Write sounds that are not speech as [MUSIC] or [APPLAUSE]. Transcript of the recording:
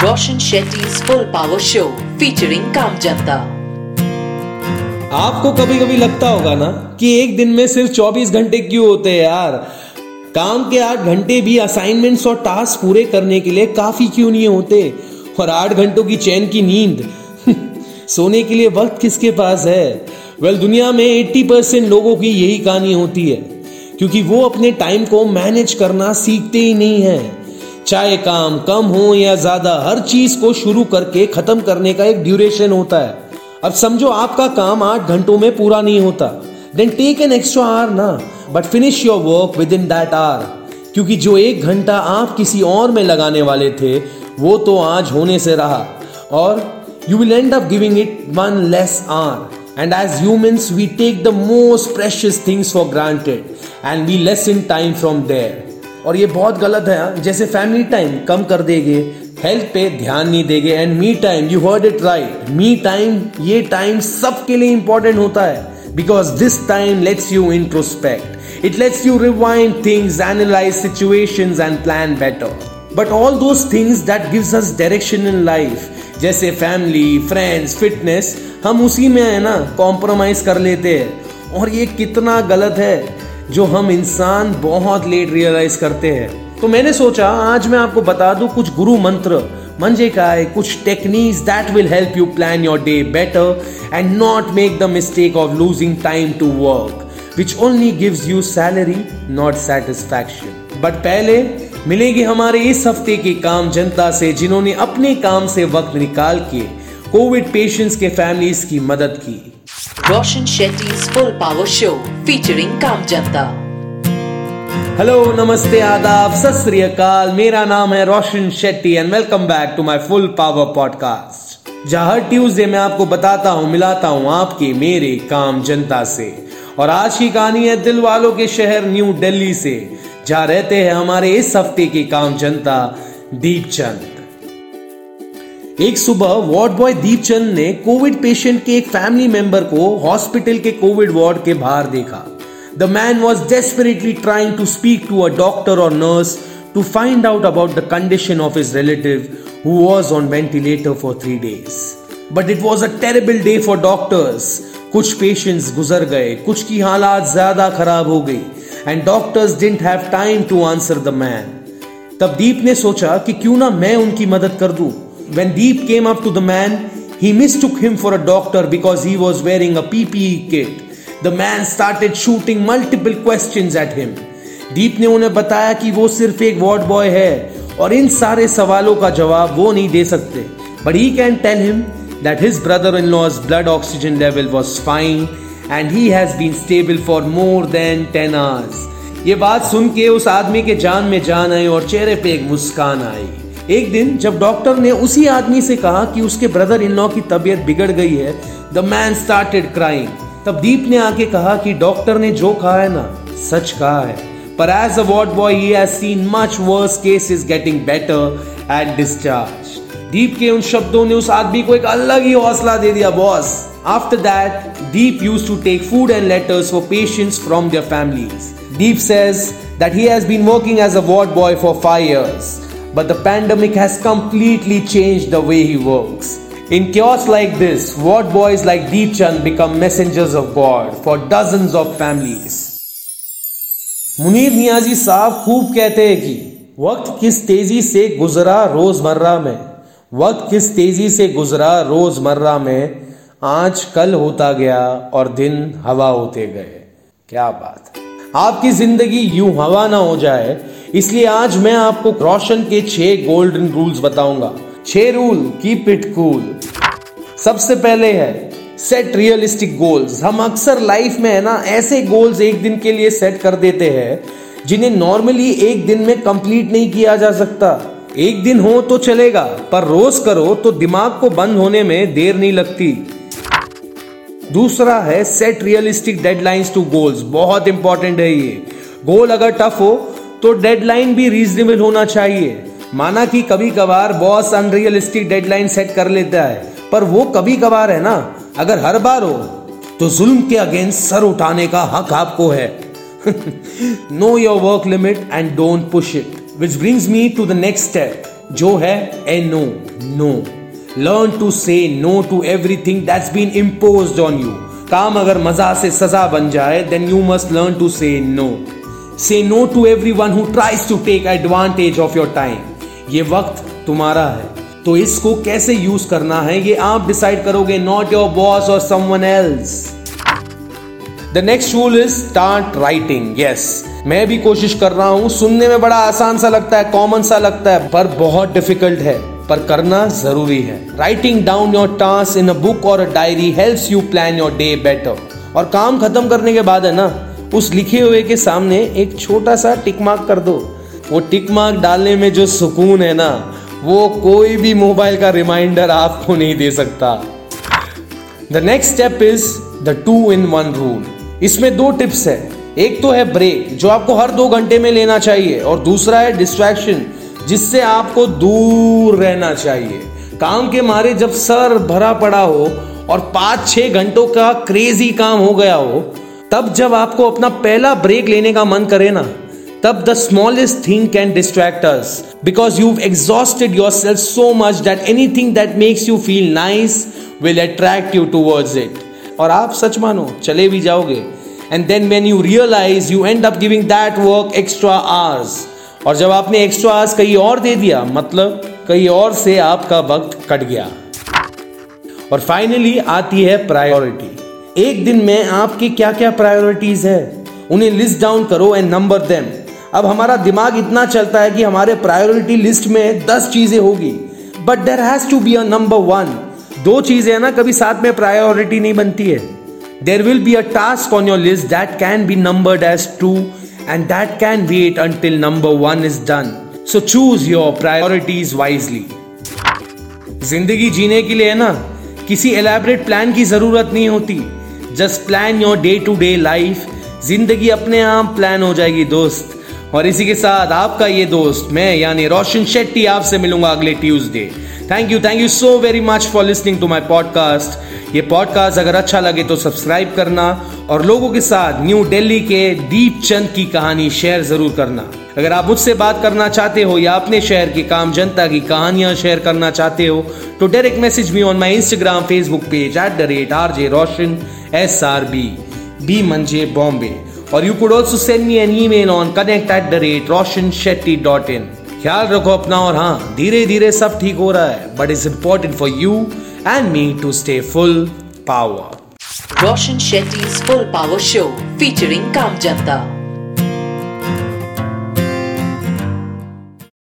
Roshan Shetty's Full Power Show featuring Kam Janta. आपको कभी कभी लगता होगा ना कि एक दिन में सिर्फ़ 24 घंटे क्यों होते हैं यार? काम के आठ घंटे भी असाइनमेंट्स और टास्क पूरे करने के लिए काफ़ी क्यों नहीं होते? और आठ घंटों की चैन की नींद? [LAUGHS] सोने के लिए वक्त किसके पास है? वेल well, दुनिया में 80 परसेंट लोगों की यही कहानी होती है क्योंकि वो अपने टाइम को मैनेज करना सीखते ही नहीं है। चाहे काम कम हो या ज़्यादा, हर चीज़ को शुरू करके खत्म करने का एक ड्यूरेशन होता है। अब समझो आपका काम आठ घंटों में पूरा नहीं होता। Then take an extra hour ना but finish your work within that hour क्योंकि जो एक घंटा आप किसी और में लगाने वाले थे, वो तो आज होने से रहा। और you will end up giving it one less hour and as humans we take the most precious things for granted and we less in time from there और ये बहुत गलत है हाँ। जैसे फैमिली टाइम कम कर देंगे हेल्थ पे ध्यान नहीं देंगे and me time you heard it right me time ये टाइम सबके लिए इंपॉर्टेंट होता है because this time lets you introspect it lets you rewind things analyze situations and plan better but all those things that gives us direction in life जैसे family friends fitness हम उसी में है ना कॉम्प्रोमाइज कर लेते हैं। और ये कितना गलत है जो हम इंसान बहुत लेट रियलाइज़ करते हैं। तो मैंने सोचा, आज मैं आपको बता दूँ कुछ गुरु मंत्र, मंजे का है, कुछ techniques that will help you plan your day better and not make the mistake of losing time to work which only gives you salary not satisfaction but पहले मिलेगी हमारे इस हफ़्ते की काम जनता से, जिन्होंने अपने काम से वक्त निकाल के कोविड पेशेंट्स के फैमिलीज़ की मदद की। Roshan Shetty's Full Power Show featuring Kam Janta. Hello नमस्ते, आदाब, सत मेरा नाम है Roshan Shetty and welcome back to my full power podcast जहाँ हर ट्यूसडे मैं आपको बताता हूँ, मिलाता हूँ आपके मेरे काम जनता से। और आज की कहानी है दिल वालों के शहर न्यू दिल्ली से, जहाँ रहते हैं हमारे इस हफ़्ते के काम जनता, दीपचंद। एक सुबह वार्ड बॉय दीपचंद ने कोविड पेशेंट के एक फैमिली मेंबर को हॉस्पिटल के कोविड वार्ड के बाहर देखा। The man was desperately trying to speak to a doctor और nurse to find out about the condition of his relative who was on ventilator for three days but it was a terrible day for doctors कुछ patients गुजर गए, कुछ की हालात ज़्यादा खराब हो गई and doctors didn't have time to answer the man तब दीप ने सोचा कि क्यों ना मैं उनकी मदद कर दूँ। When Deep came up to the man, he mistook him for a doctor because he was wearing a PPE kit. The man started shooting multiple questions at him. दीप ने उन्हें बताया कि वो सिर्फ़ एक वार्ड बॉय है और इन सारे सवालों का जवाब वो नहीं दे सकते but he can tell him that his brother in law's blood oxygen level was fine and he has been stable for more than ten hours ये बात सुन के उस आदमी के जान में जान आई और चेहरे पे एक मुस्कान आई एक दिन जब डॉक्टर ने उसी आदमी से कहा कि उसके ब्रदर इन लॉ की तबीयत बिगड़ गई है द मैन स्टार्टेड क्राइंग तब दीप ने आके कहा कि डॉक्टर ने जो कहा है ना सच कहा है पर as a ward boy he has seen much worse cases getting better at discharge Deep के उन शब्दों ने उस आदमी को एक अलग ही हौसला दे दिया boss After that, Deep used to take food and letters for patients from their families. Deep says that he has been working as a ward boy for five years. But the pandemic has completely changed the way he works. In chaos like this, ward boys like Deep Chand become messengers of God for dozens of families. Munir Niazi साहब खूब कहते हैं कि वक्त किस तेज़ी से गुजरा रोज़मर्रा में वक्त किस तेज़ी से गुजरा रोज़मर्रा में आज कल होता गया और दिन हवा होते गए क्या बात आपकी ज़िंदगी यूँ हवा ना हो जाए। इसलिए आज मैं आपको रोशन के छह गोल्डन रूल्स बताऊँगा। छह रूल कीप इट कूल सबसे पहले है सेट रियलिस्टिक गोल्स हम अक्सर लाइफ में है ना, ऐसे गोल्स एक दिन के लिए सेट कर देते हैं, जिन्हें नॉर्मली एक दिन में कंप्लीट नहीं किया जा सकता। एक दिन हो तो चलेगा, पर रोज करो तो दिमाग को बंद होने में देर नहीं लगती। दूसरा है set realistic deadlines to goals बहुत इंपॉर्टेंट है ये. गोल अगर टफ हो तो डेडलाइन भी रीजनेबल होना चाहिए. माना कि कभी कभार बॉस अनरियलिस्टिक डेडलाइन सेट कर लेता है, पर वो कभी कभार है ना? अगर हर बार हो तो जुल्म के अगेंस्ट सर उठाने का हक आपको है. Know your work limit and don't push it which brings me to the next step जो है a no no learn to say no to everything that's been impose on you काम अगर मज़ा से सजा बन जाए then you must learn to say no say no to everyone who tries to take advantage of your time ये वक्त तुम्हारा है। तो इसको कैसे यूज़ करना है, ये आप डिसाइड करोगे नॉट योर बॉस और someone else the next rule is start writing yes मैं भी कोशिश कर रहा हूँ, सुनने में बड़ा आसान सा लगता है कॉमन सा लगता है, पर बहुत डिफ़िकल्ट है। पर करना ज़रूरी है। Writing down your task in a book और a diary helps you plan your day better और काम खत्म करने के बाद है ना, उस लिखे हुए के सामने एक छोटा सा टिक मार्क कर दो। वो टिक मार्क डालने में जो सुकून है ना, वो कोई भी मोबाइल का रिमाइंडर आपको नहीं दे सकता। The next step is the two in one rule इसमें दो टिप्स है। एक तो है ब्रेक जो आपको हर दो घंटे में लेना चाहिए, और दूसरा है डिस्ट्रैक्शन जिससे आपको दूर रहना चाहिए। काम के मारे जब सर भरा पड़ा हो और पाँच छह घंटों का क्रेजी काम हो गया हो, तब जब आपको अपना पहला ब्रेक लेने का मन करे ना, तब the smallest thing can distract us because you exhausted yourself so much that anything that makes you feel nice will attract you towards it और आप सच मानो, चले भी जाओगे। And then when you realize you end up giving that work extra hours और जब आपने एक्स्ट्रा आवर्स कहीं और दे दिया मतलब कहीं और से आपका वक्त कट गया। और फाइनली आती है प्रायोरिटी एक दिन में आपकी क्या क्या प्रायोरिटीज है? उन्हें लिस्ट डाउन करो एंड नंबर देम अब हमारा दिमाग इतना चलता है कि हमारे प्रायोरिटी लिस्ट में दस चीज़ें होगी। But there has to be a number one दो चीज़ें ना, कभी साथ में प्रायोरिटी नहीं बनती है। There will be a task on your list that can be numbered as two and that can wait until number one is done so choose your priorities wisely ज़िंदगी जीने के लिए ना, किसी एलैबरेट प्लान की ज़रूरत नहीं होती। Just plan your day to day life ज़िंदगी अपने आप प्लान हो जाएगी, दोस्त। और इसी के साथ आपका ये दोस्त, मैं, यानी रोशन शेट्टी, आपसे मिलूँगा अगले Tuesday thank you thank you so very much for listening to my podcast ये पॉडकास्ट अगर अच्छा लगे तो सब्सक्राइब करना और लोगों के साथ न्यू दिल्ली के दीप चंद की कहानी शेयर ज़रूर करना। अगर आप मुझसे बात करना चाहते हो या अपने शहर की काम, जनता की कहानियाँ शेयर करना चाहते हो तो direct message me on my Instagram Facebook page at the rate R J Roshan S R B B मंजे बॉम्बे और you could also send me an email on connect at the rate Roshan Shetty dot in ख्याल रखो अपना और हाँ धीरे धीरे सब ठीक हो रहा है but is important for you and me to stay full power Roshan Shetty full power show featuring काम Janta.